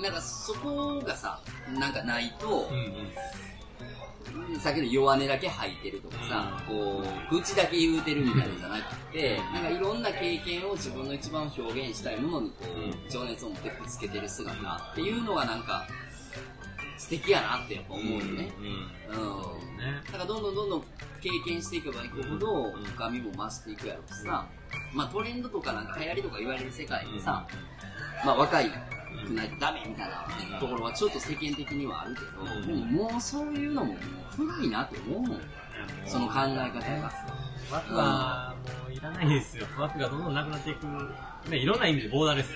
なんかそこがさ、なんかないと。さっきの弱音だけ吐いてるとかさ、こう、愚痴だけ言うてるみたいなのじゃなくて、なんかいろんな経験を自分の一番表現したいものにこうう、情熱を持ってぶつけてる姿っていうのがなんか、素敵やなってやっぱ思うよね。うん。うん。ね。だからどんどんどんどん経験していけばいくほどうん深みも増していくやろうしさ、まあトレンドとかなんか流行りとか言われる世界でさ、まあ若いくないとダメみたいなところはちょっと世間的にはあるけど、うんでももうそういうのももう古いなって思うもん。その考え方が。もういらないですよ。枠がどんどんなくなっていく。ね、いろんな意味でボーダーレス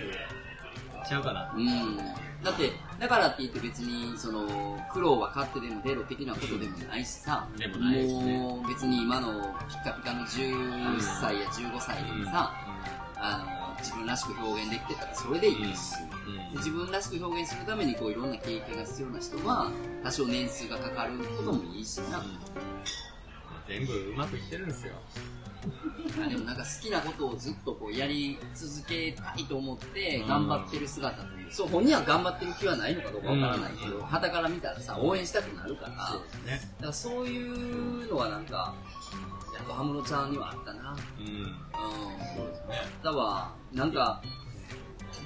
ちゃうかな。うん。だって、だからって言って別に、その、苦労は勝ってでも出ろ的なことでもないしさ、でもないですねもう別に今のピカピカの10歳や15歳でもさ、あの、自分らしく表現できてたらそれでいいし、うん。自分らしく表現するためにこういろんな経験が必要な人は、多少年数がかかることもいいしな。全部うまくいってるんですよ。あでもなんか好きなことをずっとこうやり続けたいと思って頑張ってる姿という、そう、本人は頑張ってる気はないのかどうかわからないけど、うん旗から見たらさ、応援したくなるから、だかですね。らそういうのはなんか、やっぱ安室ちゃんにはあったな。うん。うん。そうですね。だわ、なんか、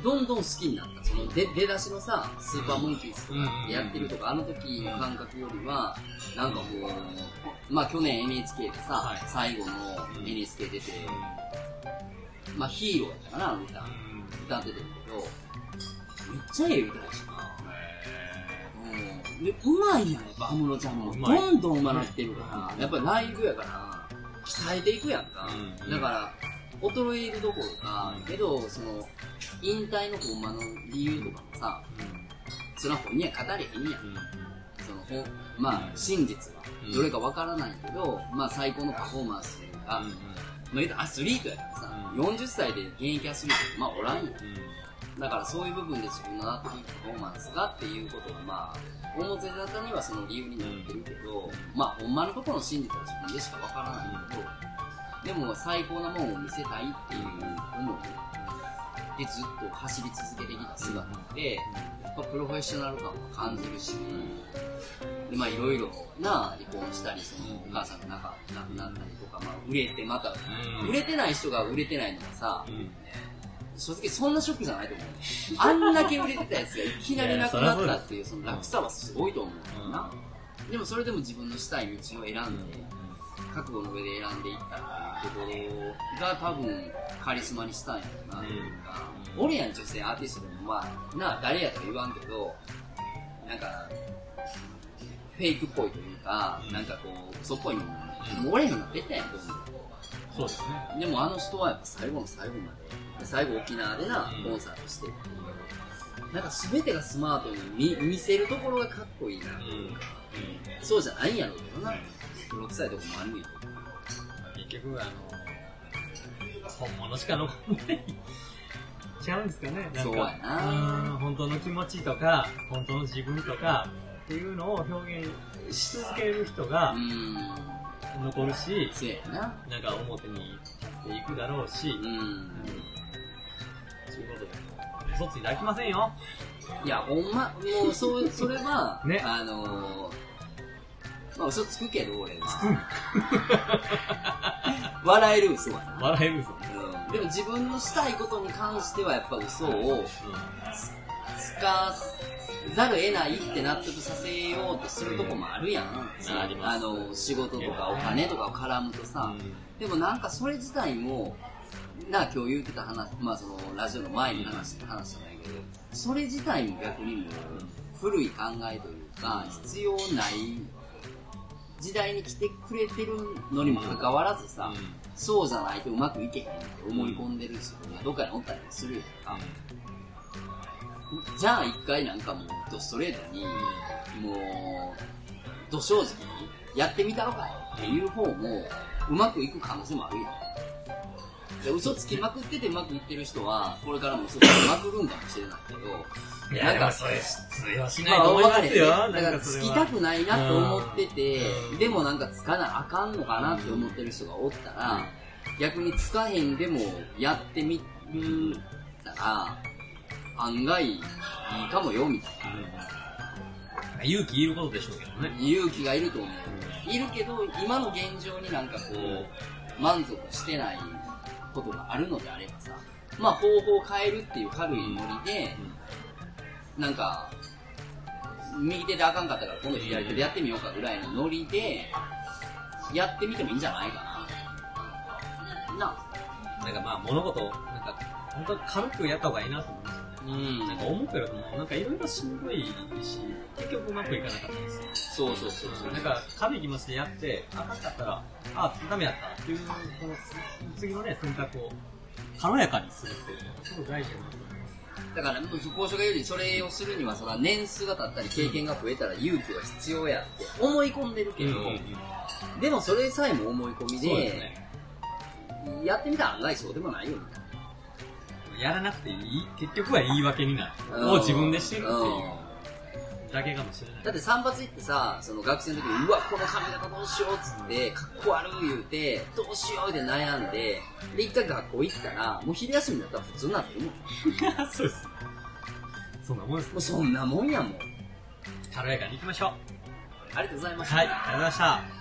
どんどん好きになった。その出出だしのさ、スーパーモンキーズとかやってるとか、あの時の感覚よりは、なんかもう、まあ去年 NHK でさ、はい最後の NHK 出て、まあヒーローやったかな、あの歌。歌ってたけど、めっちゃええ歌やしな。うん。で、うまいやん、やっぱ安室ちゃんも。どんどん上手なってるから、やっぱりライブやから、鍛えていくやんか。うん。だから、衰えるどころか、うん。けど、その、引退のほんまの理由とかもさ、それは本人は語れへんやん。そのほんまあ、真実は。うん。どれかわからないけど、まあ最高のパフォーマンスが、まあ言うたらアスリートやからさ、うん。40歳で現役アスリートまあおらんよ。だからそういう部分で自分の納得いくパフォーマンスがっていうことがまあ、表沙汰にはその理由になってるけど、まあほんまのところの真実は自分でしかわからないけど、でも最高なものを見せたいっていう思いでずっと走り続けてきた姿で、やっぱプロフェッショナル感も感じるし、でまあいろいろな離婚したり、そのお母さんが亡く亡くなったりとか、まあ売れてまた、売れてない人が売れてないのがさ、正直そんなショックじゃないと思う。あんだけ売れてたやつがいきなりなくなったっていうその楽さはすごいと思うな。でもそれでも自分のしたい道を選んで、覚悟の上で選んでいったっていうところが多分カリスマにしたんやろなっていうか、俺やん女性アーティストでもまあ、なあ、誰やとは言わんけど、なんか、フェイクっぽいというか、なんかこう、嘘っぽいのも、もう俺へんの出たやん、どんどん。そうですね。でもあの人はやっぱ最後の最後まで、で最後沖縄でな、コンサートして。っていう、なんか全てがスマートに見見せるところがかっこいいな、そうじゃないんやろうけどな、泥臭いとこもあるんや結局、あの、本物しか残んない。違うんですかねなんかそうやな。うん本当の気持ちとか、本当の自分とか、っていうのを表現し続ける人が残るし、せやな。なんか表に立っていくだろうし、うん。そういうことで、嘘ついて飽きませんよ。いや、ほんま、もう、そう、それは、ねあのー、まあ嘘つくけど、俺は。笑える嘘はな。笑える嘘。うん。でも自分のしたいことに関してはやっぱ嘘をつかざる得ないって納得させようとするとこもあるやん。あります。の、仕事とかお金とかを絡むとさ、でもなんかそれ自体も、な、今日言ってた話、まあその、ラジオの前に話した話じゃないけど、それ自体も逆にもう、古い考えというか必要ない時代に来てくれてるのにもかかわらずさ、そうじゃないとうまくいけへんって思い込んでる人がどっかにおったりもするやんか。じゃあ一回なんかもうドストレートに、もう、ど正直にやってみたのかよっていう方もうまくいく可能性もあるよ。で嘘つきまくっててうまくいってる人は、これからも嘘つきまくるんかもしれないけど、いや、なんかそれ、通用しまあないと思いますよ。だからつきたくないなと思っててうん、でもなんかつかなあかんのかなって思ってる人がおったら、逆につかへんでもやってみるたら、案外いいかもよみたいうん勇気いることでしょうけどなね。勇気がいると思う。いるけど、今の現状になんかこう、満足してないことがあるのであればさ、まあ方法を変えるっていう軽いノリで、なんか、右手であかんかったから今度左手でやってみようかぐらいのノリで、やってみてもいいんじゃないかな。な、なんかまあ物事を、なんか、本当軽くやった方がいいなと思います。うんなんか思ったよりも、なんかいろいろしんどいし、結局うまくいかなかったんですよ。そうそうそうそう。なんか、軽い気持ちでやって、あかんかったら、あ、ダメやったっていう、この次のね、選択を軽やかにするっていうのがすごい大事だなと思います。だから、交渉が言うよりそれをするには、そら年数が経ったり経験が増えたら勇気は必要やって思い込んでるけど、でもそれさえも思い込みで、ね。やってみたら案外そうでもないよみたいな。やらなくていい、結局は言い訳になる。うんを自分でしてるっていううんだけかもしれない。だって散髪行ってさ、その学生の時に、うわ、この髪型どうしようっつって、かっこ悪い言うて、どうしようって悩んで、で、一回学校行ったら、もう昼休みだったら普通になってるもん。そうです。そんなもんですもうそんなもんやもん。軽やかに行きましょう。ありがとうございました。はい、ありがとうございました。